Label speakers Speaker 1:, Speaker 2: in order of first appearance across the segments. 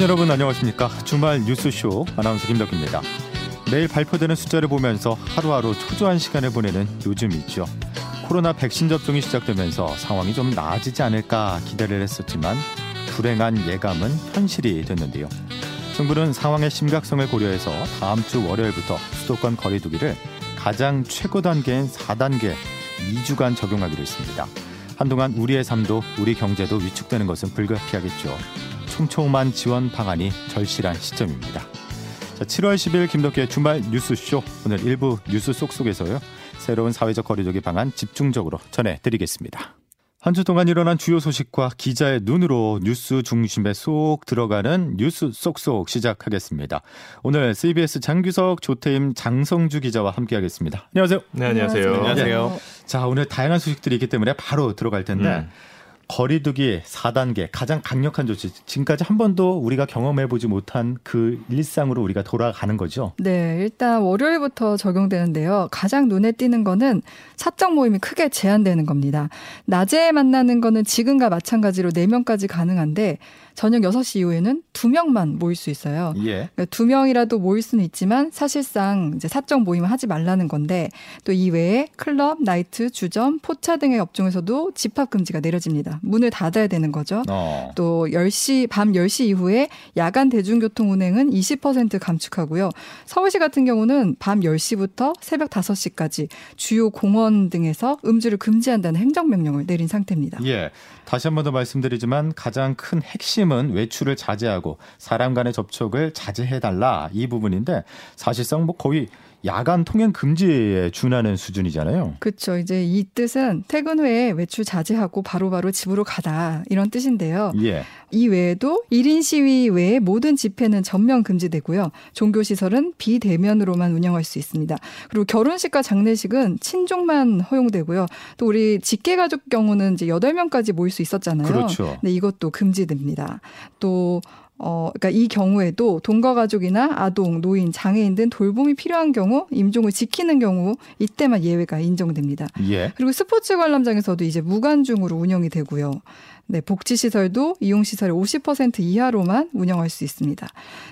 Speaker 1: 청취자 여러분 안녕하십니까 주말 뉴스쇼 아나운서 김덕기입니다 매일 발표되는 숫자를 보면서 하루하루 초조한 시간을 보내는 요즘이죠 코로나 백신 접종이 시작되면서 상황이 좀 나아지지 않을까 기대를 했었지만 불행한 예감은 현실이 됐는데요 정부는 상황의 심각성을 고려해서 다음 주 월요일부터 수도권 거리두기를 가장 최고 단계인 4단계 2주간 적용하기로 했습니다. 한동안 우리의 삶도 우리 경제도 위축되는 것은 불가피하겠죠. 촘촘한 지원 방안이 절실한 시점입니다. 자, 7월 10일 김덕기의 주말 뉴스쇼 오늘 일부 뉴스 속속에서요. 새로운 사회적 거리두기 방안 집중적으로 전해드리겠습니다. 한 주 동안 일어난 주요 소식과 기자의 눈으로 뉴스 중심에 쏙 들어가는 뉴스 쏙쏙 시작하겠습니다. 오늘 CBS 장규석, 조태임, 장성주 기자와 함께하겠습니다. 안녕하세요.
Speaker 2: 네, 안녕하세요.
Speaker 1: 안녕하세요. 자, 오늘 다양한 소식들이 있기 때문에 바로 들어갈 텐데 음. 거리두기 4단계 가장 강력한 조치. 지금까지 한 번도 우리가 경험해 보지 못한 그 일상으로 우리가 돌아가는 거죠.
Speaker 3: 네, 일단 월요일부터 적용되는데요. 가장 눈에 띄는 거는 사적 모임이 크게 제한되는 겁니다. 낮에 만나는 거는 지금과 마찬가지로 4명까지 가능한데 저녁 6시 이후에는 2명만 모일 수 있어요. 예. 그러니까 2명이라도 모일 수는 있지만 사실상 이제 사적 모임을 하지 말라는 건데 또 이외에 클럽, 나이트, 주점, 포차 등의 업종에서도 집합 금지가 내려집니다. 문을 닫아야 되는 거죠. 어. 또 10시 밤 10시 이후에 야간 대중교통 운행은 20% 감축하고요. 서울시 같은 경우는 밤 10시부터 새벽 5시까지 주요 공원 등에서 음주를 금지한다는 행정명령을 내린 상태입니다.
Speaker 1: 예. 다시 한 번 더 말씀드리지만 가장 큰 핵심 은 외출을 자제하고 사람 간의 접촉을 자제해 달라 이 부분인데 사실상 뭐 거의 야간 통행 금지에 준하는 수준이잖아요.
Speaker 3: 그렇죠. 이제 이 뜻은 퇴근 후에 외출 자제하고 바로바로 바로 집으로 가다 이런 뜻인데요. 예. 이 외에도 1인 시위 외에 모든 집회는 전면 금지되고요. 종교 시설은 비대면으로만 운영할 수 있습니다. 그리고 결혼식과 장례식은 친족만 허용되고요. 또 우리 직계 가족 경우는 이제 8명까지 모일 수 있었잖아요.
Speaker 1: 그렇죠.
Speaker 3: 네, 이것도 금지됩니다. 또 어, 그러니까 이 경우에도 동거 가족이나 아동, 노인, 장애인 등 돌봄이 필요한 경우 임종을 지키는 경우 이때만 예외가 인정됩니다. 예. 그리고 스포츠 관람장에서도 이제 무관중으로 운영이 되고요. 네, 복지시설도 이용시설의 50% 이하로만 운영할 수 있습니다.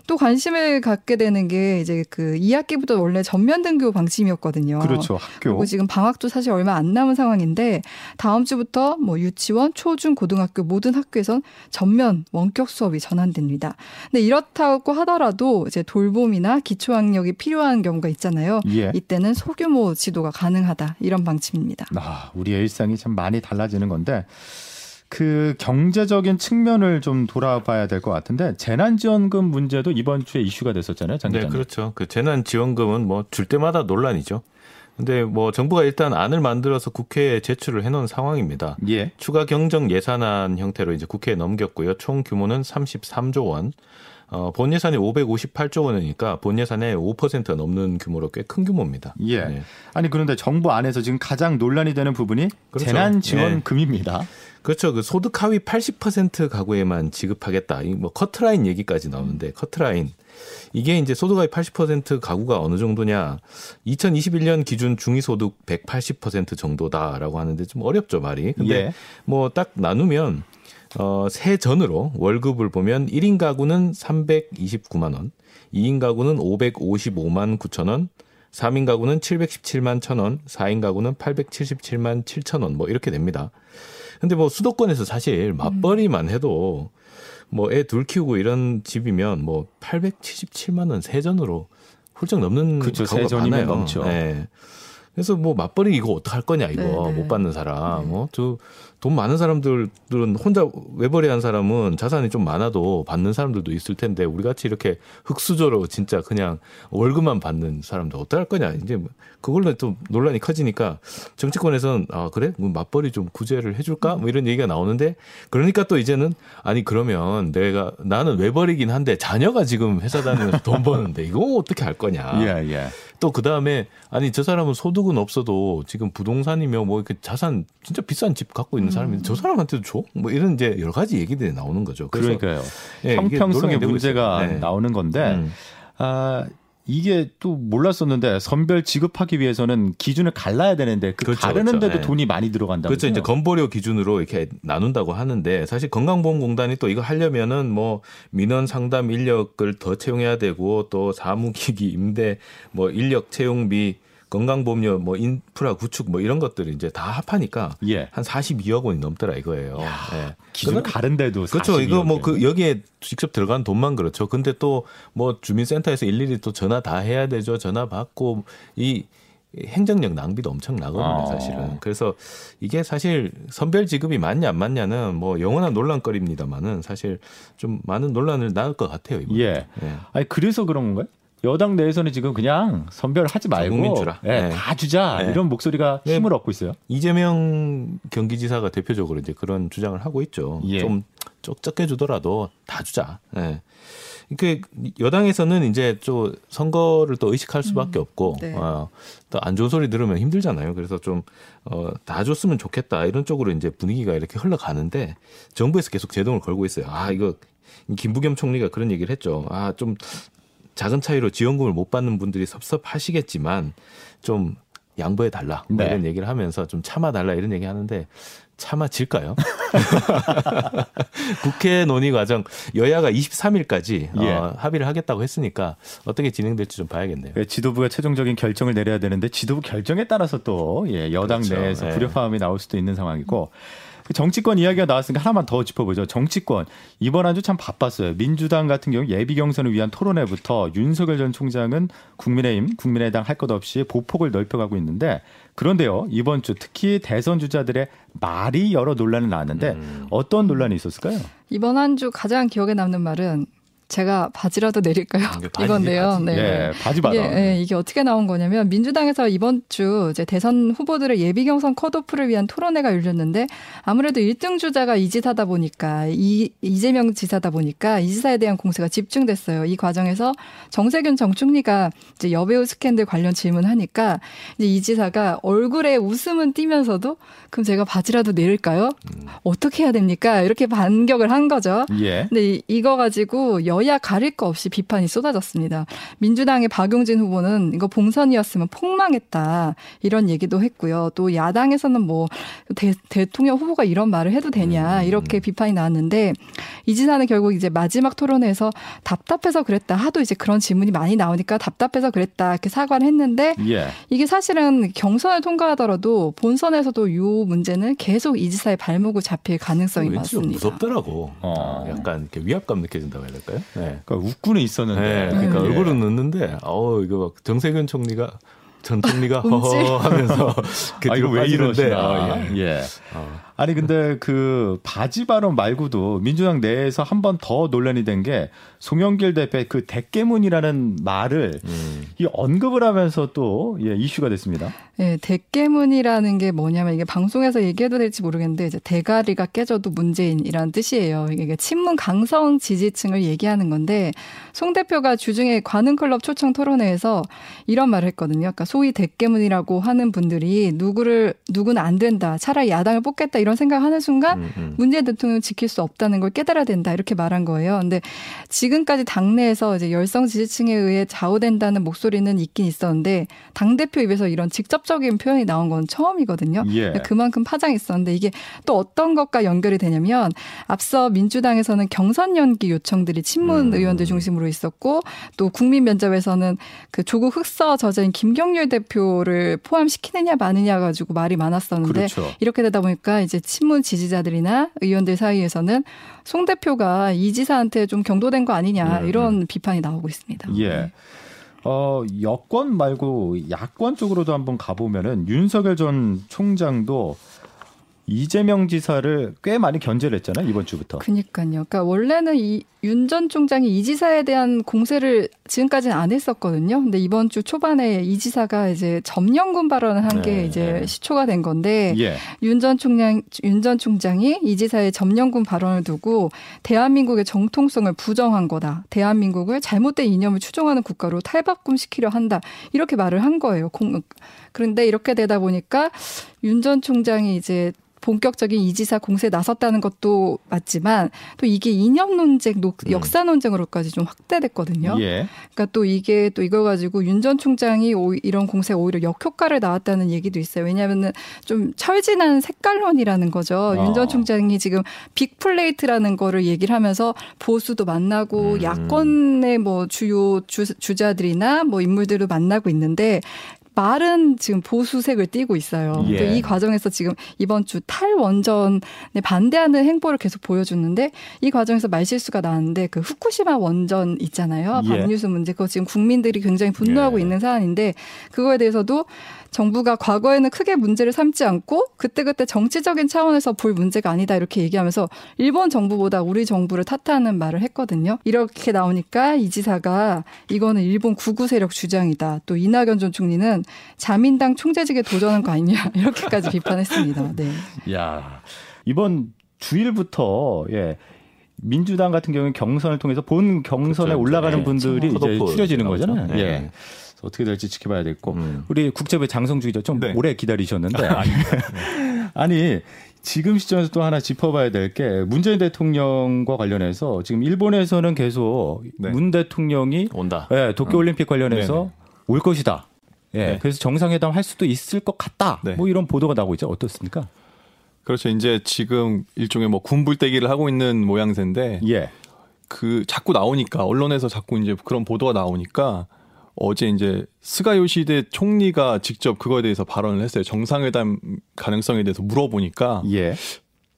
Speaker 3: 또 관심을 갖게 되는 게 이제 그 2학기부터 원래 전면 등교 방침이었거든요.
Speaker 1: 그렇죠. 학교.
Speaker 3: 그리고 지금 방학도 사실 얼마 안 남은 상황인데 다음 주부터 뭐 유치원, 초중, 고등학교 모든 학교에선 전면 원격 수업이 전환됩니다. 근데 이렇다고 하더라도 이제 돌봄이나 기초학력이 필요한 경우가 있잖아요. 예. 이때는 소규모 지도가 가능하다 이런 방침입니다.
Speaker 1: 아, 우리의 일상이 참 많이 달라지는 건데 그 경제적인 측면을 좀 돌아봐야 될 것 같은데 재난지원금 문제도 이번 주에 이슈가 됐었잖아요, 장 기자님.
Speaker 2: 네, 그렇죠. 그 재난지원금은 뭐 줄 때마다 논란이죠. 근데 뭐 정부가 일단 안을 만들어서 국회에 제출을 해놓은 상황입니다. 예. 추가 경정 예산안 형태로 이제 국회에 넘겼고요. 총 규모는 33조 원. 어, 본 예산이 558조 원이니까 본 예산의 5%가 넘는 규모로 꽤 큰 규모입니다.
Speaker 1: 예. 네. 아니 그런데 정부 안에서 지금 가장 논란이 되는 부분이 그렇죠. 재난 지원금입니다. 네.
Speaker 2: 그렇죠. 그 소득 하위 80% 가구에만 지급하겠다. 뭐 커트라인 얘기까지 나오는데 커트라인 이게 이제 소득 하위 80% 가구가 어느 정도냐? 2021년 기준 중위 소득 180% 정도다라고 하는데 좀 어렵죠 말이. 근데 예. 뭐딱 나누면 어, 세 전으로 월급을 보면 1인 가구는 329만 원, 2인 가구는 555만 9천 원, 3인 가구는 717만 1천 원, 4인 가구는 877만 7천 원, 뭐 이렇게 됩니다. 근데 뭐 수도권에서 사실 맞벌이만 해도 뭐 애 둘 키우고 이런 집이면 뭐 877만 원 세전으로 훌쩍 넘는
Speaker 1: 그쵸, 가구가 많아요. 넘죠.
Speaker 2: 네. 그래서 뭐 맞벌이 이거 어떡할 거냐 이거 네네. 못 받는 사람. 네. 어? 저돈 많은 사람들은 혼자 외벌이한 사람은 자산이 좀 많아도 받는 사람들도 있을 텐데 우리 같이 이렇게 흑수저로 진짜 그냥 월급만 받는 사람들 어떡할 거냐 이제 뭐 그걸로 또 논란이 커지니까 정치권에서는 아 그래 뭐 맞벌이 좀 구제를 해줄까 뭐 이런 얘기가 나오는데 그러니까 또 이제는 아니 그러면 내가 나는 외벌이긴 한데 자녀가 지금 회사 다니면서 돈 버는데 이거 어떻게 할 거냐
Speaker 1: 예, 예.
Speaker 2: 또 그 다음에 아니 저 사람은 소득은 없어도 지금 부동산이며 뭐 이렇게 자산 진짜 비싼 집 갖고 있는 있는 사람인데 저 사람한테도 줘? 뭐 이런 이제 여러 가지 얘기들이 나오는 거죠.
Speaker 1: 그러니까요. 예, 형평성의 문제가 네. 나오는 건데 음. 아 이게 또 몰랐었는데 선별 지급하기 위해서는 기준을 갈라야 되는데 그
Speaker 2: 그렇죠,
Speaker 1: 가르는데도
Speaker 2: 그렇죠. 네.
Speaker 1: 돈이 많이 들어간다고.
Speaker 2: 그렇죠. 이제 건보료 기준으로 이렇게 나눈다고 하는데 사실 건강보험공단이 또 이거 하려면은 뭐 민원 상담 인력을 더 채용해야 되고 또 사무기기 임대 뭐 인력 채용비 건강보험료 뭐 인프라 구축 뭐 이런 것들이 이제 다 합하니까
Speaker 1: 예.
Speaker 2: 한 42억 원이 넘더라 이거예요. 예.
Speaker 1: 기준 가른데도
Speaker 2: 그렇죠. 이거 뭐
Speaker 1: 42억
Speaker 2: 그. 여기에 직접 들어간 돈만 그렇죠. 근데 또 뭐 주민센터에서 일일이 또 전화 다 해야 되죠. 전화 받고 이 행정력 낭비도 엄청 나거든요,
Speaker 1: 아.
Speaker 2: 사실은. 그래서 이게 사실 선별 지급이 맞냐 안 맞냐는 뭐 영원한 논란거리입니다만은 사실 좀 많은 논란을 낳을 것 같아요. 이번.
Speaker 1: 예. 아니 그래서 그런 건가요? 여당 내에서는 지금 그냥 선별하지 말고
Speaker 2: 국민 주라.
Speaker 1: 예,
Speaker 2: 네.
Speaker 1: 다 주자
Speaker 2: 네.
Speaker 1: 이런 목소리가
Speaker 2: 네.
Speaker 1: 힘을 얻고 있어요.
Speaker 2: 이재명 경기지사가 대표적으로 이제 그런 주장을 하고 있죠.
Speaker 1: 예.
Speaker 2: 좀 적게 주더라도 다 주자. 예. 그 여당에서는 이제 좀 선거를 또 의식할 수밖에 없고
Speaker 3: 네.
Speaker 2: 어, 또안 좋은 소리 들으면 힘들잖아요. 그래서 좀 어, 다 줬으면 좋겠다 이런 쪽으로 이제 분위기가 이렇게 흘러가는데 정부에서 계속 제동을 걸고 있어요. 아 이거 김부겸 총리가 그런 얘기를 했죠. 아 좀 작은 차이로 지원금을 못 받는 분들이 섭섭하시겠지만 좀 양보해 달라 뭐
Speaker 1: 네.
Speaker 2: 이런 얘기를 하면서 좀 참아 달라 이런 얘기 하는데 참아질까요? 국회 논의 과정 여야가 23일까지
Speaker 1: 예.
Speaker 2: 어, 합의를 하겠다고 했으니까 어떻게 진행될지 좀 봐야겠네요.
Speaker 1: 예, 지도부가 최종적인 결정을 내려야 되는데 지도부 결정에 따라서 또 예, 여당
Speaker 2: 그렇죠.
Speaker 1: 내에서
Speaker 2: 네.
Speaker 1: 불협화음이 나올 수도 있는 상황이고 그 정치권 이야기가 나왔으니까 하나만 더 짚어보죠. 정치권 이번 한 주 참 바빴어요. 민주당 같은 경우 예비 경선을 위한 토론회부터 윤석열 전 총장은 국민의힘, 국민의당 할 것 없이 보폭을 넓혀가고 있는데 그런데요 이번 주 특히 대선 주자들의 말이 여러 논란을 낳았는데
Speaker 2: 음.
Speaker 1: 어떤 논란이 있었을까요?
Speaker 3: 이번 한 주 가장 기억에 남는 말은 제가 바지라도 내릴까요?
Speaker 2: 이게 바지지,
Speaker 3: 이건데요.
Speaker 2: 바지.
Speaker 3: 네.
Speaker 1: 예, 바지 발언.
Speaker 3: 이게, 예, 이게 어떻게 나온 거냐면 민주당에서 이번 주 이제 대선 후보들의 예비 경선 컷오프를 위한 토론회가 열렸는데 아무래도 1등 주자가 이 지사다 보니까 이 이재명 지사다 보니까 이 지사에 대한 공세가 집중됐어요. 이 과정에서 정세균 정 총리가 이제 여배우 스캔들 관련 질문하니까 이제 이 지사가 얼굴에 웃음은 띄면서도 그럼 제가 바지라도 내릴까요? 어떻게 해야 됩니까? 이렇게 반격을 한 거죠.
Speaker 1: 예.
Speaker 3: 근데 이- 이거 가지고 여야 가릴 거 없이 비판이 쏟아졌습니다. 민주당의 박용진 후보는 이거 봉선이었으면 폭망했다 이런 얘기도 했고요. 또 야당에서는 뭐 대, 대통령 후보가 이런 말을 해도 되냐 이렇게 비판이 나왔는데 이 지사는 결국 이제 마지막 토론회에서 답답해서 그랬다 하도 이제 그런 질문이 많이 나오니까 답답해서 그랬다 이렇게 사과를 했는데
Speaker 1: 예.
Speaker 3: 이게 사실은 경선을 통과하더라도 본선에서도 이 문제는 계속 이 지사의 발목을 잡힐 가능성이 많습니다.
Speaker 2: 무섭더라고.
Speaker 1: 어.
Speaker 2: 약간 이렇게 위압감 느껴진다고 해야 될까요? 네.
Speaker 1: 그러니까 웃고는 있었는데
Speaker 2: 네, 그러니까
Speaker 1: 예.
Speaker 2: 얼굴은 웃는데, 어 이거 막 정세균 총리가 전 총리가. 허허 하면서
Speaker 1: 아 이거 왜 이러시나?
Speaker 2: 어, 예.
Speaker 1: 예.
Speaker 2: 어.
Speaker 1: 아니 근데 그 바지 발언 말고도 민주당 내에서 한 번 더 논란이 된 게 송영길 대표 그 대깨문이라는 말을
Speaker 2: 음.
Speaker 1: 이 언급을 하면서 또 예, 이슈가 됐습니다.
Speaker 3: 예, 대깨문이라는 게 뭐냐면 이게 방송에서 얘기해도 될지 모르겠는데 이제 대가리가 깨져도 문재인이라는 뜻이에요. 이게 친문 강성 지지층을 얘기하는 건데 송 대표가 주중에 관흥클럽 초청 토론회에서 이런 말을 했거든요. 그러니까 소위 대깨문이라고 하는 분들이 누구를 누구는 안 된다. 차라리 야당을 뽑겠다 이런 생각하는 순간
Speaker 2: 음, 음.
Speaker 3: 문재인 대통령 지킬 수 없다는 걸 깨달아야 된다 이렇게 말한 거예요. 근데 지금까지 당내에서 이제 열성 지지층에 의해 좌우된다는 목소리는 있긴 있었는데 당 대표 입에서 이런 직접적인 표현이 나온 건 처음이거든요.
Speaker 1: 예.
Speaker 3: 그만큼 파장이 있었는데 이게 또 어떤 것과 연결이 되냐면 앞서 민주당에서는 경선 연기 요청들이 친문
Speaker 2: 음.
Speaker 3: 의원들 중심으로 있었고 또 국민 면접에서는 그 조국 흑서 저자인 김경률 대표를 포함시키느냐 마느냐 가지고 말이 많았었는데
Speaker 1: 그렇죠.
Speaker 3: 이렇게 되다 보니까 이제 친문 지지자들이나 의원들 사이에서는 송 대표가 이 지사한테 좀 경도된 거 아니냐
Speaker 2: 음,
Speaker 3: 이런 비판이 나오고 있습니다.
Speaker 1: 예. 어, 여권 말고 야권 쪽으로도 한번 가보면은 윤석열 전 총장도 이재명 지사를 꽤 많이 견제를 했잖아요 이번 주부터.
Speaker 3: 그니까요. 그러니까 원래는 이 윤 전 총장이 이 지사에 대한 공세를 지금까지는 안 했었거든요. 근데 이번 주 초반에 이 지사가 이제 점령군 발언을 한게
Speaker 2: 네,
Speaker 3: 이제
Speaker 2: 네.
Speaker 3: 시초가 된 건데
Speaker 1: 예.
Speaker 3: 윤전 총장 윤 전 총장이 이 지사의 점령군 발언을 두고 대한민국의 정통성을 부정한 거다. 대한민국을 잘못된 이념을 추종하는 국가로 탈바꿈시키려 한다. 이렇게 말을 한 거예요. 공, 그런데 이렇게 되다 보니까 윤 전 총장이 이제 본격적인 이 지사 공세에 나섰다는 것도 맞지만 또 이게 이념 논쟁,
Speaker 2: 음.
Speaker 3: 역사 논쟁으로까지 좀 확대됐거든요.
Speaker 1: 예.
Speaker 3: 그러니까 또 이게 또 이걸 가지고 윤 전 총장이 오- 이런 공세 오히려 역효과를 낳았다는 얘기도 있어요. 왜냐하면은 좀 철 지난 색깔론이라는 거죠.
Speaker 1: 어.
Speaker 3: 윤 전 총장이 지금 big plate라는 거를 얘기를 하면서 보수도 만나고
Speaker 2: 음.
Speaker 3: 야권의 뭐 주요 주, 주자들이나 뭐 인물들을 만나고 있는데 말은 지금 보수색을 띠고 있어요.
Speaker 1: 예.
Speaker 3: 또이 과정에서 지금 이번 주 탈원전에 반대하는 행보를 계속 보여주는데 이 과정에서 말실수가 나왔는데 그 후쿠시마 원전 있잖아요.
Speaker 1: 예.
Speaker 3: 방류수 문제 그거 지금 국민들이 굉장히 분노하고
Speaker 2: 예.
Speaker 3: 있는 사안인데 그거에 대해서도 정부가 과거에는 크게 문제를 삼지 않고 그때그때 정치적인 차원에서 볼 문제가 아니다 이렇게 얘기하면서 일본 정부보다 우리 정부를 탓하는 말을 했거든요. 이렇게 나오니까 이 지사가 이거는 일본 구구 세력 주장이다. 또 이낙연 전 총리는 자민당 총재직에 도전한 거 아니냐 이렇게까지 비판했습니다. 네.
Speaker 1: 야 이번 주일부터 예. 민주당 같은 경우는 경선을 통해서 본 경선에
Speaker 2: 그렇죠.
Speaker 1: 올라가는
Speaker 2: 네.
Speaker 1: 분들이 이제 추려지는. 거잖아요.
Speaker 2: 네.
Speaker 1: 예. 그래서 어떻게 될지 지켜봐야 되겠고
Speaker 2: 음.
Speaker 1: 우리 국제부 장성주 기자 좀
Speaker 4: 네.
Speaker 1: 오래 기다리셨는데 아니 지금 시점에서 또 하나 짚어봐야 될 게 문재인 대통령과 관련해서 지금 일본에서는 계속
Speaker 4: 네.
Speaker 1: 문 대통령이
Speaker 2: 온다.
Speaker 1: 예, 도쿄올림픽 관련해서
Speaker 4: 네네.
Speaker 1: 올 것이다. 예,
Speaker 4: 네.
Speaker 1: 그래서 정상회담 할 수도 있을 것 같다.
Speaker 4: 네.
Speaker 1: 뭐 이런 보도가 나오고 있죠. 어떻습니까?
Speaker 4: 그렇죠. 이제 지금 일종의 뭐 군불대기를 하고 있는 모양새인데
Speaker 1: 예.
Speaker 4: 그 자꾸 나오니까 언론에서 자꾸 이제 그런 보도가 나오니까 어제 이제 스가 요시대 총리가 직접 그거에 대해서 발언을 했어요. 정상회담 가능성에 대해서 물어보니까
Speaker 1: 예.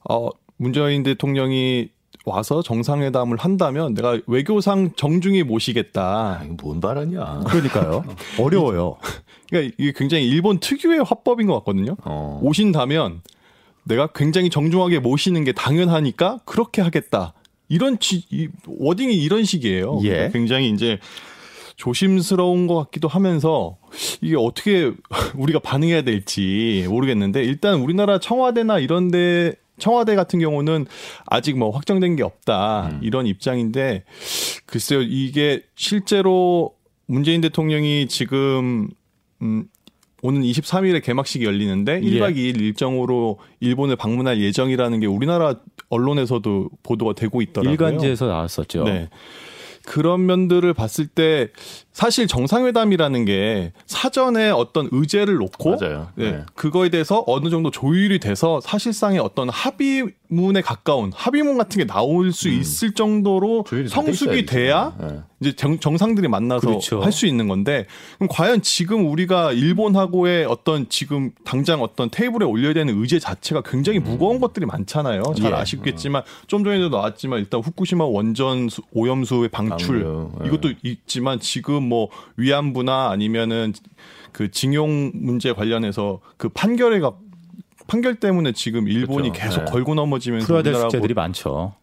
Speaker 4: 어 문재인 대통령이 와서 정상회담을 한다면 내가 외교상 정중히
Speaker 2: 아,
Speaker 4: 모시겠다.
Speaker 2: 이거 뭔 발언이야.
Speaker 1: 그러니까요. 어려워요.
Speaker 4: 그러니까 이게 굉장히 일본 특유의 화법인 것 같거든요.
Speaker 2: 어.
Speaker 4: 오신다면 내가 굉장히 정중하게 모시는 게 당연하니까 그렇게 하겠다. 이런 지, 이, 워딩이 이런 식이에요.
Speaker 1: 예.
Speaker 4: 굉장히 이제 조심스러운 것 같기도 하면서 이게 어떻게 우리가 반응해야 될지 모르겠는데 일단 우리나라 청와대나 이런데 청와대 같은 경우는 아직 뭐 확정된 게 없다 이런 입장인데 글쎄요 이게 실제로 문재인 대통령이 지금 음 오는 23일에 개막식이 열리는데
Speaker 1: 예.
Speaker 4: 1박 2일 일정으로 일본을 방문할 예정이라는 게 우리나라 언론에서도 보도가 되고 있더라고요.
Speaker 1: 일간지에서 나왔었죠.
Speaker 4: 네. 그런 면들을 봤을 때 사실 정상회담이라는 게 사전에 어떤 의제를 놓고
Speaker 2: 맞아요.
Speaker 4: 네,
Speaker 2: 네.
Speaker 4: 그거에 대해서 어느 정도 조율이 돼서 사실상의 어떤 합의 문에 가까운 합의문 같은 게 나올 수 있을 정도로
Speaker 2: 음. 조율이 다돼
Speaker 4: 성숙이. 돼야
Speaker 2: 네.
Speaker 4: 이제 정, 정상들이 만나서
Speaker 1: 그렇죠.
Speaker 4: 할수 있는 건데 그럼 과연 지금 우리가 일본하고의 어떤 지금 당장 어떤 테이블에 올려야 되는 의제 자체가 굉장히 무거운 것들이 많잖아요. 잘
Speaker 1: 예.
Speaker 4: 아시겠지만 좀 전에도 나왔지만 일단 후쿠시마 원전 수- 오염수의 방출
Speaker 2: 예.
Speaker 4: 이것도 있지만 지금 뭐 위안부나 아니면은 그 징용 문제 관련해서 그 판결에 가 판결 때문에 지금 일본이
Speaker 2: 그렇죠.
Speaker 4: 계속
Speaker 2: 네.
Speaker 4: 걸고 넘어지면서
Speaker 1: 풀어야 될
Speaker 4: 우리나라하고
Speaker 1: 숙제들이 많죠.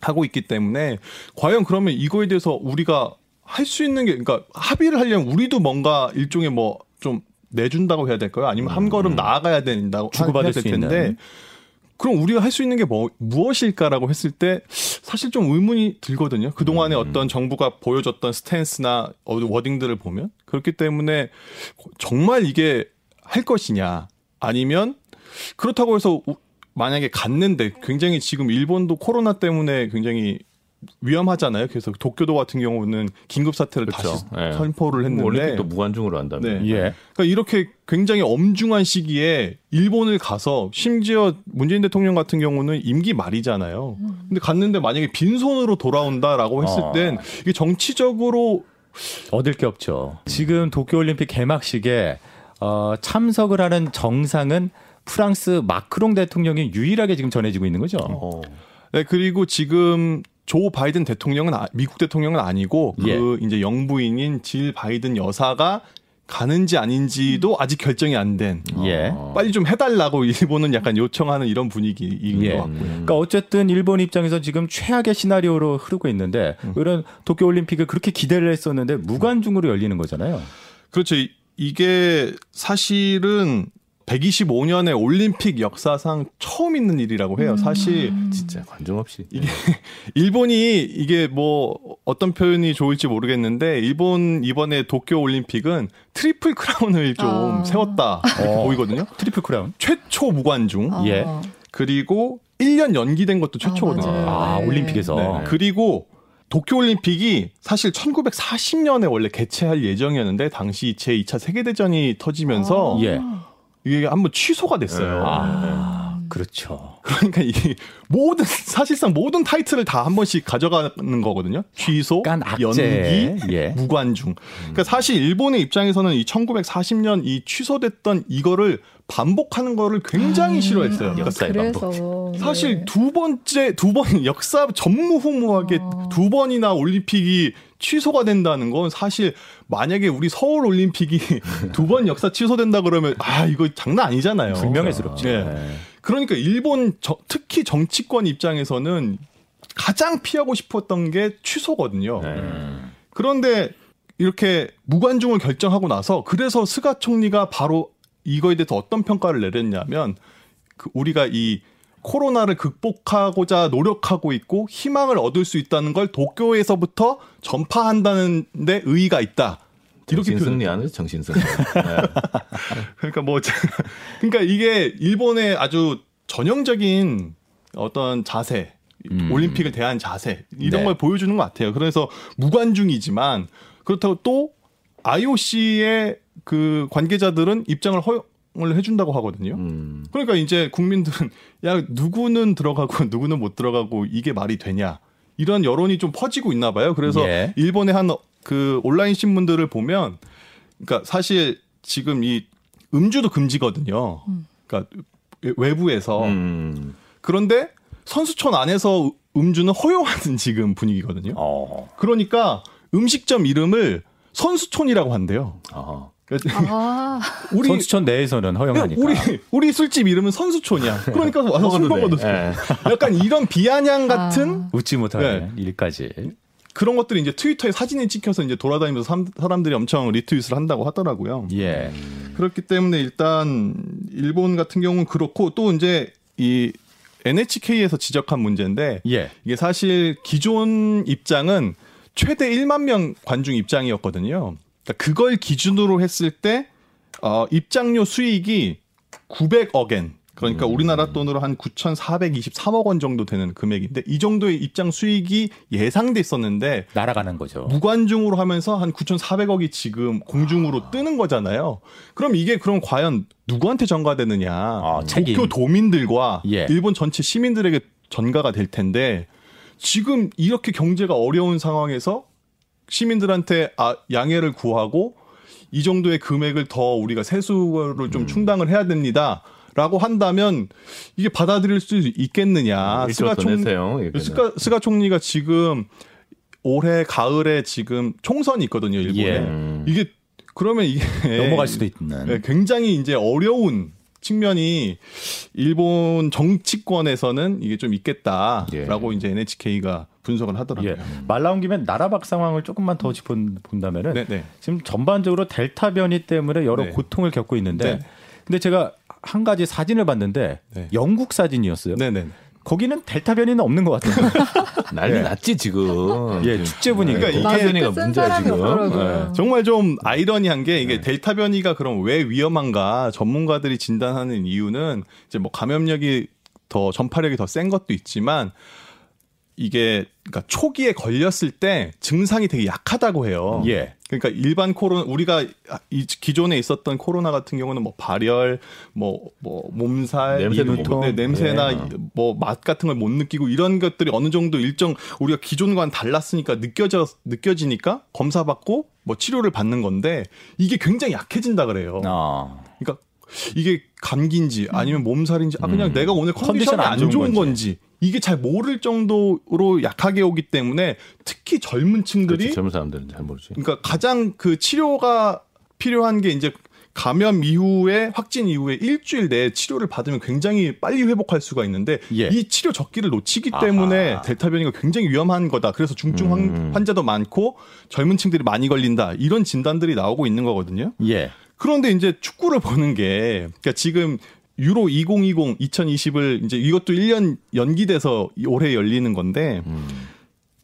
Speaker 4: 하고 있기 때문에 과연 그러면 이거에 대해서 우리가 할 수 있는 게 그러니까 합의를 하려면 우리도 뭔가 일종의 뭐좀 내준다고 해야 될까요? 아니면 한 걸음 나아가야 된다고
Speaker 1: 주고받을 될수
Speaker 4: 텐데
Speaker 1: 있는.
Speaker 4: 그럼 우리가 할 수 있는 게 뭐, 무엇일까라고 했을 때 사실 좀 의문이 들거든요. 그동안에 어떤 정부가 보여줬던 스탠스나 어, 워딩들을 보면 그렇기 때문에 정말 이게 할 것이냐 아니면 그렇다고 해서 우- 만약에 갔는데 굉장히 지금 일본도 코로나 때문에 굉장히 위험하잖아요. 그래서 도쿄도 같은 경우는 긴급 사태를
Speaker 2: 그렇죠.
Speaker 4: 다시
Speaker 2: 예.
Speaker 4: 선포를 했는데
Speaker 2: 올림픽도 무관중으로 한다면.
Speaker 4: 네.
Speaker 1: 예.
Speaker 4: 그러니까 이렇게 굉장히 엄중한 시기에 일본을 가서 심지어 문재인 대통령 같은 경우는 임기 말이잖아요. 근데 갔는데 만약에 빈손으로 돌아온다라고 했을
Speaker 1: 어.
Speaker 4: 땐 이게 정치적으로
Speaker 1: 얻을 게 없죠. 지금 도쿄 올림픽 개막식에 어, 참석을 하는 정상은 프랑스 마크롱 대통령이 유일하게 지금 전해지고 있는 거죠.
Speaker 2: 어.
Speaker 4: 네, 그리고 지금 조 바이든 대통령은 아- 미국 대통령은 아니고 그
Speaker 1: 예.
Speaker 4: 이제 영부인인 질 바이든 여사가 가는지 아닌지도 아직 결정이 안 된.
Speaker 1: 예.
Speaker 4: 빨리 좀 해달라고 일본은 약간 요청하는 이런 분위기인
Speaker 1: 예.
Speaker 4: 것 같고요.
Speaker 1: 그러니까 어쨌든 일본 입장에서 지금 최악의 시나리오로 흐르고 있는데
Speaker 4: 음.
Speaker 1: 이런 도쿄올림픽을 그렇게 기대를 했었는데 무관중으로 열리는 거잖아요.
Speaker 4: 그렇죠. 이- 이게 사실은 125년의 올림픽 역사상 처음 있는 일이라고 해요. 사실
Speaker 2: 진짜 관중 없이.
Speaker 4: 이게 일본이 이게 뭐 어떤 표현이 좋을지 모르겠는데 일본 이번에 도쿄 올림픽은 트리플 크라운을 좀
Speaker 3: 아.
Speaker 4: 세웠다 이렇게
Speaker 1: 어.
Speaker 4: 보이거든요.
Speaker 1: 트리플 크라운.
Speaker 4: 최초 무관중
Speaker 3: 어.
Speaker 1: 예.
Speaker 4: 그리고 1년 연기된 것도 최초거든요.
Speaker 3: 아, 네.
Speaker 1: 올림픽에서.
Speaker 4: 네. 그리고 도쿄 올림픽이 사실 1940년에 원래 개최할 예정이었는데 당시 제2차 세계대전이 터지면서
Speaker 1: 예.
Speaker 4: 이게 한번 취소가 됐어요.
Speaker 1: 아, 그렇죠.
Speaker 4: 그러니까 이게 모든 사실상 모든 타이틀을 다 한 번씩 가져가는 거거든요. 취소. 연기,
Speaker 1: 예.
Speaker 4: 무관중. 그러니까 사실 일본의 입장에서는 이 1940년 이 취소됐던 이거를 반복하는 거를 굉장히 싫어했어요. 그러니까
Speaker 2: 역사의
Speaker 3: 그래서
Speaker 4: 사실
Speaker 3: 네.
Speaker 4: 두 번째 두 번 역사 전무후무하게
Speaker 3: 어.
Speaker 4: 두 번이나 올림픽이 취소가 된다는 건 사실 만약에 우리 서울 올림픽이 두 번 역사 취소된다 그러면 아 이거 장난 아니잖아요.
Speaker 1: 불명예스럽죠.
Speaker 4: 네.
Speaker 1: 네.
Speaker 4: 그러니까 일본 저- 특히 정치권 입장에서는 가장 피하고 싶었던 게 취소거든요.
Speaker 2: 네.
Speaker 4: 그런데 이렇게 무관중을 결정하고 나서 그래서 스가 총리가 바로 이거에 대해서 어떤 평가를 내렸냐면 그 우리가 이 코로나를 극복하고자 노력하고 있고 희망을 얻을 수 있다는 걸 도쿄에서부터 전파한다는 데 의의가 있다. 이렇게.
Speaker 2: 승리 안에서 정신 승리. 네.
Speaker 4: 그러니까 뭐 그러니까 이게 일본의 아주 전형적인 어떤 자세,
Speaker 1: 음.
Speaker 4: 올림픽을 대한 자세 이런
Speaker 1: 네.
Speaker 4: 걸 보여주는 것 같아요. 그래서 무관중이지만 그렇다고 또 IOC의 그 관계자들은 입장을 허 용을 해준다고 하거든요.
Speaker 2: 음.
Speaker 4: 그러니까 이제 국민들은 야 누구는 들어가고 누구는 못 들어가고 이게 말이 되냐 이런 여론이 좀 퍼지고 있나 봐요. 그래서
Speaker 1: 예.
Speaker 4: 일본의 한 그 온라인 신문들을 보면 그러니까 사실 지금 이 음주도 금지거든요. 그러니까 외부에서
Speaker 2: 음.
Speaker 4: 그런데 선수촌 안에서 음주는 허용하는 지금 분위기거든요.
Speaker 1: 어.
Speaker 4: 그러니까 음식점 이름을 선수촌이라고 한대요.
Speaker 2: 아.
Speaker 4: 그러니까
Speaker 3: 아,
Speaker 4: 우리
Speaker 1: 선수촌 내에서는 허용하니까.
Speaker 4: 우리 우리 술집 이름은 선수촌이야. 그러니까 와서 술 먹어도 돼.
Speaker 2: 네.
Speaker 4: 약간 이런 비아냥 같은
Speaker 1: 웃지 못하는
Speaker 4: 네.
Speaker 1: 일까지.
Speaker 4: 그런 것들이 이제 트위터에 사진이 찍혀서 이제 돌아다니면서 삼- 사람들이 엄청 리트윗을 한다고 하더라고요.
Speaker 1: 예.
Speaker 4: 그렇기 때문에 일단 일본 같은 경우는 그렇고 또 이제 이 NHK에서 지적한 문제인데
Speaker 1: 예.
Speaker 4: 이게 사실 기존 입장은 최대 1만 명 관중 입장이었거든요. 그러니까 그걸 기준으로 했을 때 어, 입장료 수익이 900억엔 그러니까 우리나라 돈으로 한 9,423억 원 정도 되는 금액인데 이 정도의 입장 수익이 예상됐었는데
Speaker 1: 날아가는 거죠.
Speaker 4: 무관중으로 하면서 한 9,400억이 지금 공중으로 뜨는 거잖아요. 그럼 이게 그럼 과연 누구한테 전가되느냐?
Speaker 1: 책임.
Speaker 4: 도쿄 도민들과
Speaker 1: 예.
Speaker 4: 일본 전체 시민들에게 전가가 될 텐데 지금 이렇게 경제가 어려운 상황에서 시민들한테 아, 양해를 구하고 이 정도의 금액을 더 우리가 세수를 좀 충당을 해야 됩니다. 라고 한다면 이게 받아들일 수 있겠느냐.
Speaker 2: 더 내세요. 이거는.
Speaker 4: 스가, 스가 총리가 지금 올해 가을에 지금 총선이 있거든요, 일본에.
Speaker 1: 예.
Speaker 2: 음.
Speaker 4: 이게 그러면 이게
Speaker 1: 넘어갈 수도 있는.
Speaker 4: 네, 굉장히 이제 어려운 측면이 일본 정치권에서는 이게 좀 있겠다라고 이제 NHK가 분석을 하더라고요.
Speaker 1: 예. 말 나온 김에 나라 밖 상황을 조금만 더 짚어본다면은
Speaker 4: 네, 네.
Speaker 1: 지금 전반적으로 델타 변이 때문에 여러
Speaker 4: 네.
Speaker 1: 고통을 겪고 있는데
Speaker 4: 네.
Speaker 1: 근데 제가 한 가지 사진을 봤는데
Speaker 4: 네.
Speaker 1: 영국 사진이었어요.
Speaker 4: 네, 네.
Speaker 1: 거기는 델타 변이는 없는 것 같아요.
Speaker 2: 난리
Speaker 1: 예.
Speaker 2: 났지 지금.
Speaker 1: 예, 축제 분위기.
Speaker 4: 그러니까
Speaker 2: 델타
Speaker 4: 이게
Speaker 2: 변이가
Speaker 3: 쓴
Speaker 2: 문제야 지금.
Speaker 3: 없더라고요.
Speaker 2: 예.
Speaker 4: 정말 좀 아이러니한 게 이게 델타 변이가 그럼 왜 위험한가 전문가들이 진단하는 이유는 이제 뭐 감염력이 더 전파력이 더 센 것도 있지만 이게 그러니까 초기에 걸렸을 때 증상이 되게 약하다고 해요.
Speaker 1: 예.
Speaker 4: 그러니까 일반 코로나 우리가 이 기존에 있었던 코로나 같은 경우는 뭐 발열, 뭐 뭐 몸살,
Speaker 2: 맡고.
Speaker 4: 네, 냄새나
Speaker 2: 예.
Speaker 4: 뭐맛 같은 걸 못 느끼고 이런 것들이 어느 정도 일정 우리가 기존과는 달랐으니까 느껴져 느껴지니까 검사 받고 뭐 치료를 받는 건데 이게 굉장히 약해진다 그래요.
Speaker 1: 아.
Speaker 4: 그러니까 이게 감기인지 아니면 몸살인지 아 그냥
Speaker 1: 음.
Speaker 4: 내가 오늘 컨디션이
Speaker 1: 컨디션 안
Speaker 4: 안
Speaker 1: 좋은
Speaker 4: 좋은
Speaker 1: 건지.
Speaker 4: 건지 이게 잘 모를 정도로 약하게 오기 때문에 특히 젊은 층들이
Speaker 2: 그렇지, 젊은 사람들은 잘 모르지.
Speaker 4: 그러니까 가장 그 치료가 필요한 게 이제 감염 이후에 확진 이후에 일주일 내에 치료를 받으면 굉장히 빨리 회복할 수가 있는데
Speaker 1: 예.
Speaker 4: 이 치료 적기를 놓치기
Speaker 1: 아하.
Speaker 4: 때문에 델타 변이가 굉장히 위험한 거다. 그래서 중증 환-
Speaker 2: 음.
Speaker 4: 환자도 많고 젊은 층들이 많이 걸린다. 이런 진단들이 나오고 있는 거거든요.
Speaker 1: 예.
Speaker 4: 그런데 이제 축구를 보는 게 그러니까 지금 유로 2020 2020을 이제 이것도 1년 연기돼서 올해 열리는 건데
Speaker 2: 음.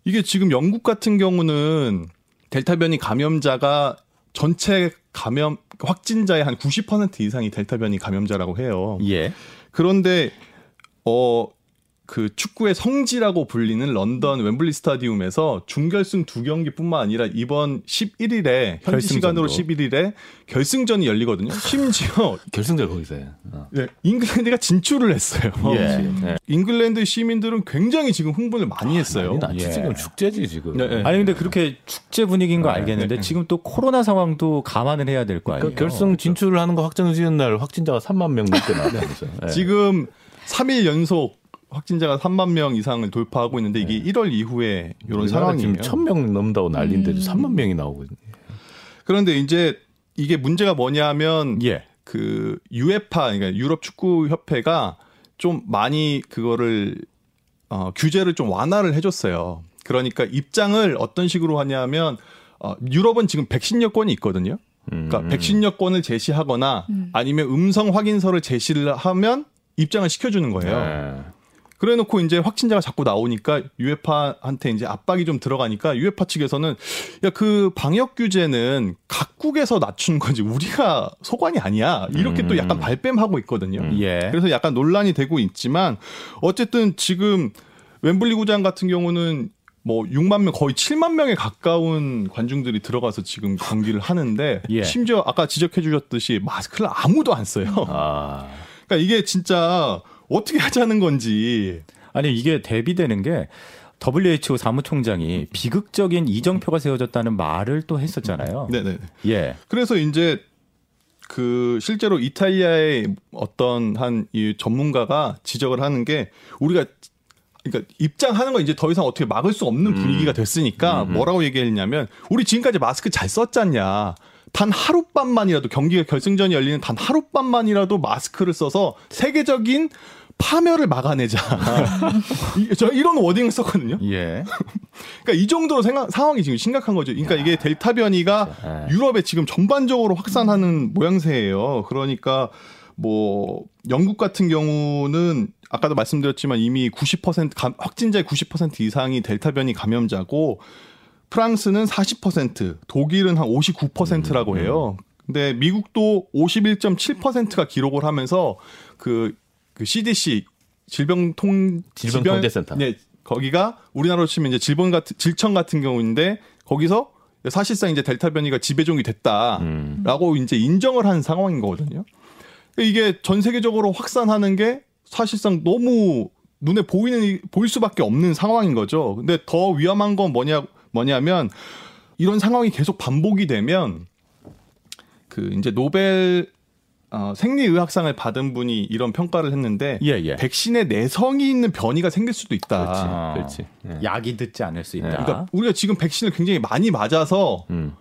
Speaker 4: 이게 지금 영국 같은 경우는 델타 변이 감염자가 전체 감염 확진자의 한 90% 이상이 델타 변이 감염자라고 해요.
Speaker 1: 예.
Speaker 4: 그런데 어 그 축구의 성지라고 불리는 런던 웸블리 스타디움에서 준결승 두 경기뿐만 아니라 이번 11일에 현지. 시간으로 11일에 결승전이 열리거든요. 심지어
Speaker 2: 결승전 거기서 해. 어.
Speaker 4: 네, 잉글랜드가 진출을 했어요.
Speaker 1: 예.
Speaker 2: 네.
Speaker 4: 잉글랜드 시민들은 굉장히 지금 흥분을 많이 했어요.
Speaker 2: 난리 났지.
Speaker 1: 예.
Speaker 2: 지금 축제지 지금.
Speaker 4: 네, 네.
Speaker 1: 아니 근데 그렇게 축제 분위기인 거
Speaker 2: 네,
Speaker 1: 알겠는데
Speaker 4: 네.
Speaker 1: 지금 또 코로나 상황도 감안을 해야 될 거 아니에요.
Speaker 2: 그 결승 진출을 하는 거 확정 지은 날 확진자가 3만 명 넘게. 예.
Speaker 4: 지금 3일 연속 확진자가 3만 명 이상을 돌파하고 있는데 이게 1월 이후에 이런 상황이에요.
Speaker 2: 지금 1000명 넘는다고 난리인데
Speaker 3: 음.
Speaker 2: 3만 명이 나오고 있네.
Speaker 4: 그런데 이제 이게 문제가 뭐냐면
Speaker 1: 예.
Speaker 4: 그 유에파 그러니까 유럽 축구 협회가 좀 많이 그거를 어, 규제를 좀 완화를 해줬어요. 그러니까 입장을 어떤 식으로 하냐면 어, 유럽은 지금 백신 여권이 있거든요. 그러니까
Speaker 2: 음.
Speaker 4: 백신 여권을 제시하거나
Speaker 3: 음.
Speaker 4: 아니면 음성 확인서를 제시를 하면 입장을 시켜주는 거예요.
Speaker 2: 네.
Speaker 4: 그래 놓고 이제 확진자가 자꾸 나오니까 유에파한테 이제 압박이 좀 들어가니까 유에파 측에서는 야 그 방역 규제는 각국에서 낮춘 거지 우리가 소관이 아니야 이렇게 또 약간
Speaker 2: 음.
Speaker 4: 발뺌하고 있거든요.
Speaker 2: 음.
Speaker 1: 예.
Speaker 4: 그래서 약간 논란이 되고 있지만 어쨌든 지금 웸블리 구장 같은 경우는 뭐 6만 명 거의 7만 명에 가까운 관중들이 들어가서 지금 경기를 하는데
Speaker 1: 예.
Speaker 4: 심지어 아까 지적해 주셨듯이 마스크를 아무도 안 써요.
Speaker 2: 아.
Speaker 4: 그러니까 이게 진짜 어떻게 하자는 건지
Speaker 1: 아니 이게 대비되는 게 WHO 사무총장이 비극적인 이정표가 세워졌다는 말을 또 했었잖아요.
Speaker 4: 네네.
Speaker 1: 예.
Speaker 4: 그래서 이제 그 실제로 이탈리아의 어떤 한 이 전문가가 지적을 하는 게 우리가 그러니까 입장하는 거 이제 더 이상 어떻게 막을 수 없는 분위기가 됐으니까 뭐라고 얘기했냐면 우리 지금까지 마스크 잘 썼잖냐. 단 하룻밤만이라도 경기가 결승전이 열리는 단 하룻밤만이라도 마스크를 써서 세계적인 파멸을 막아내자. 이- 저 이런 워딩을 썼거든요.
Speaker 1: 예.
Speaker 4: 그러니까 이 정도로 생각, 상황이 지금 심각한 거죠. 그러니까 이게 델타 변이가
Speaker 1: 예.
Speaker 4: 유럽에 지금 전반적으로 확산하는 모양새예요. 그러니까 뭐 영국 같은 경우는 아까도 말씀드렸지만 이미 90% 감- 확진자의 90% 이상이 델타 변이 감염자고 프랑스는 40%, 독일은 한 59%라고 해요. 근데 미국도 51.7%가 기록을 하면서 그, 그 CDC 질병통
Speaker 2: 질병통제센터.
Speaker 4: 네, 거기가 우리나라로 치면 이제 질병 같은 질청 같은 경우인데 거기서 사실상 이제 델타 변이가 지배종이 됐다라고
Speaker 2: 음.
Speaker 4: 이제 인정을 한 상황인 거거든요. 이게 전 세계적으로 확산하는 게 사실상 너무 눈에 보이는 보일 수밖에 없는 상황인 거죠. 근데 더 위험한 건 뭐냐 뭐냐면 이런 상황이 계속 반복이 되면 그 이제 노벨 어, 생리의학상을 받은 분이 이런 평가를 했는데
Speaker 1: 예, 예.
Speaker 4: 백신에 내성이 있는 변이가 생길 수도 있다.
Speaker 2: 그렇지.
Speaker 1: 아.
Speaker 2: 그렇지. 예.
Speaker 1: 약이 듣지 않을 수 있다.
Speaker 4: 그러니까 우리가 지금 백신을 굉장히 많이 맞아서
Speaker 2: 음.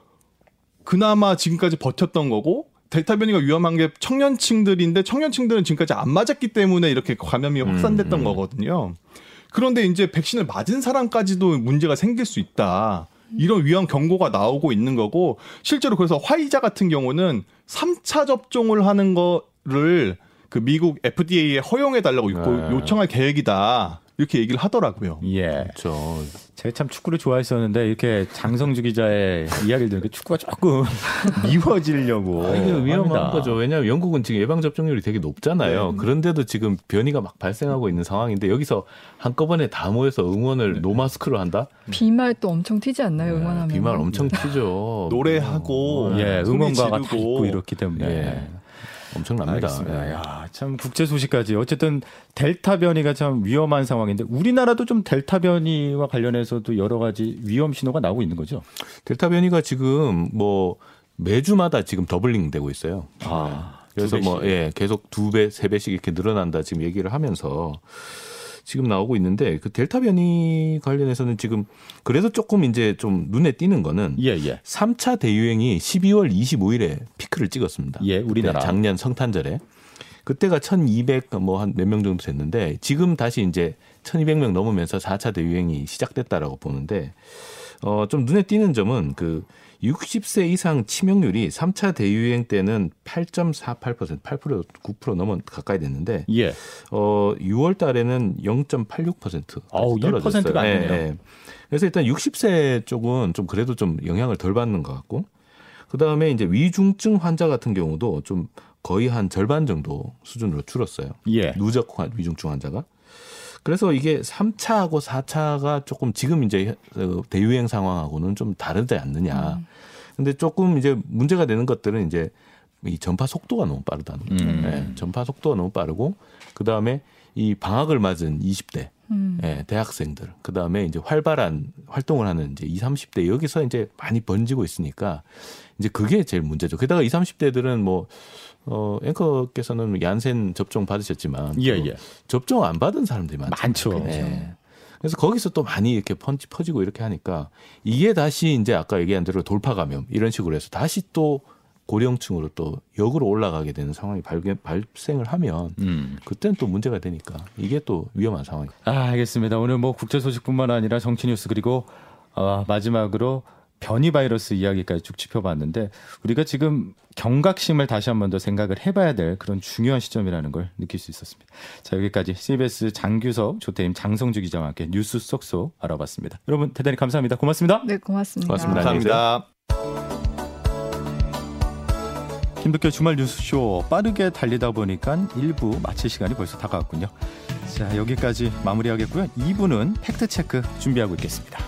Speaker 4: 그나마 지금까지 버텼던 거고 델타 변이가 위험한 게 청년층들인데 청년층들은 지금까지 안 맞았기 때문에 이렇게 감염이 확산됐던
Speaker 2: 음.
Speaker 4: 거거든요. 그런데 이제 백신을 맞은 사람까지도 문제가 생길 수 있다. 이런 위험 경고가 나오고 있는 거고 실제로 그래서 화이자 같은 경우는 3차 접종을 하는 거를 그 미국 FDA에 허용해 달라고
Speaker 2: 네.
Speaker 4: 요청할 계획이다. 이렇게 얘기를 하더라고요.
Speaker 1: 예.
Speaker 2: 그렇죠.
Speaker 1: 제가 참 축구를 좋아했었는데 이렇게 장성주 기자의 이야기를 들으니까 축구가 조금 미워지려고.
Speaker 2: 아, 이게 위험한
Speaker 1: 합니다.
Speaker 2: 거죠. 왜냐하면 영국은 지금 예방 접종률이 되게 높잖아요. 그런데도 지금 변이가 막 발생하고 있는 상황인데 여기서 한꺼번에 다 모여서 응원을 노마스크로 한다?
Speaker 3: 비말 또 엄청 튀지 않나요? 응원하면.
Speaker 2: 비말 엄청 튀죠.
Speaker 4: 노래하고
Speaker 1: 예, 응원가가 다. 있고 이렇기 때문에.
Speaker 2: 예. 엄청납니다.
Speaker 1: 알겠습니다.
Speaker 2: 예.
Speaker 1: 야, 참 국제 소식까지 어쨌든 델타 변이가 참 위험한 상황인데 우리나라도 좀 델타 변이와 관련해서도 여러 가지 위험 신호가 나오고 있는 거죠.
Speaker 2: 델타 변이가 지금 뭐 매주마다 지금 doubling 되고 있어요.
Speaker 1: 아,
Speaker 2: 그래서
Speaker 1: 두
Speaker 2: 뭐. 예, 계속 두 배, 세 배씩 이렇게 늘어난다 지금 얘기를 하면서 지금 나오고 있는데 그 델타 변이 관련해서는 지금 그래도 조금 이제 좀 눈에 띄는 거는
Speaker 1: 예, 예.
Speaker 2: 3차 대유행이 12월 25일에 피크를 찍었습니다.
Speaker 1: 예, 우리나라.
Speaker 2: 작년 성탄절에. 그때가 1200 뭐 한 몇 명 정도 됐는데 지금 다시 이제 1200명 넘으면서 4차 대유행이 시작됐다라고 보는데 어 좀 눈에 띄는 점은 그 60세 이상 치명률이 3차 대유행 때는 8.48% 8% 9% 넘어 가까이 됐는데
Speaker 4: 예.
Speaker 2: 어 6월 달에는 0.86%
Speaker 4: 어우, 1%가 안 되네요.
Speaker 2: 그래서 일단 60세 쪽은 좀 그래도 좀 영향을 덜 받는 것 같고 그다음에 이제 위중증 환자 같은 경우도 좀 거의 한 절반 정도 수준으로 줄었어요.
Speaker 4: 예.
Speaker 2: 누적 환- 위중증 환자가. 그래서 이게 3차하고 4차가 조금 지금 이제 어, 대유행 상황하고는 좀 다르지 않느냐.
Speaker 3: 음.
Speaker 2: 근데 조금 이제 문제가 되는 것들은 이제 이 전파 속도가 너무 빠르다는 거죠.
Speaker 4: 음.
Speaker 2: 예, 전파 속도가 너무 빠르고 그 다음에 이 방학을 맞은 20대
Speaker 3: 음.
Speaker 2: 예, 대학생들, 그 다음에 이제 활발한 활동을 하는 이제 20, 30대 여기서 이제 많이 번지고 있으니까 이제 그게 제일 문제죠. 게다가 20, 30대들은 뭐, 어, 앵커께서는 얀센 접종 받으셨지만
Speaker 4: 예,
Speaker 2: 또
Speaker 4: 예.
Speaker 2: 접종 안 받은 사람들이 많죠.
Speaker 4: 많죠.
Speaker 2: 예. 그래서 거기서 또 많이 이렇게 펀치 퍼지고 이렇게 하니까 이게 다시 이제 아까 얘기한 대로 돌파 감염 이런 식으로 해서 다시 또 고령층으로 또 역으로 올라가게 되는 상황이 발견, 발생을 하면
Speaker 4: 음.
Speaker 2: 그때는 또 문제가 되니까 이게 또 위험한 상황이죠.
Speaker 1: 아, 알겠습니다. 오늘 뭐 국제 소식뿐만 아니라 정치 뉴스 그리고 어, 마지막으로 변이 바이러스 이야기까지 쭉 짚어봤는데 우리가 지금 경각심을 다시 한 번 더 생각을 해봐야 될 그런 중요한 시점이라는 걸 느낄 수 있었습니다. 자 여기까지 CBS 장규석 조태임 장성주 기자와 함께 뉴스 쏙쏙 알아봤습니다. 여러분 대단히 감사합니다. 고맙습니다.
Speaker 3: 네, 고맙습니다.
Speaker 2: 고맙습니다.
Speaker 4: 감사합니다.
Speaker 1: 김덕현 주말 뉴스쇼 빠르게 달리다 보니까 1부 마칠 시간이 벌써 다가왔군요. 자 여기까지 마무리하겠고요. 2부는 팩트체크 준비하고 있겠습니다.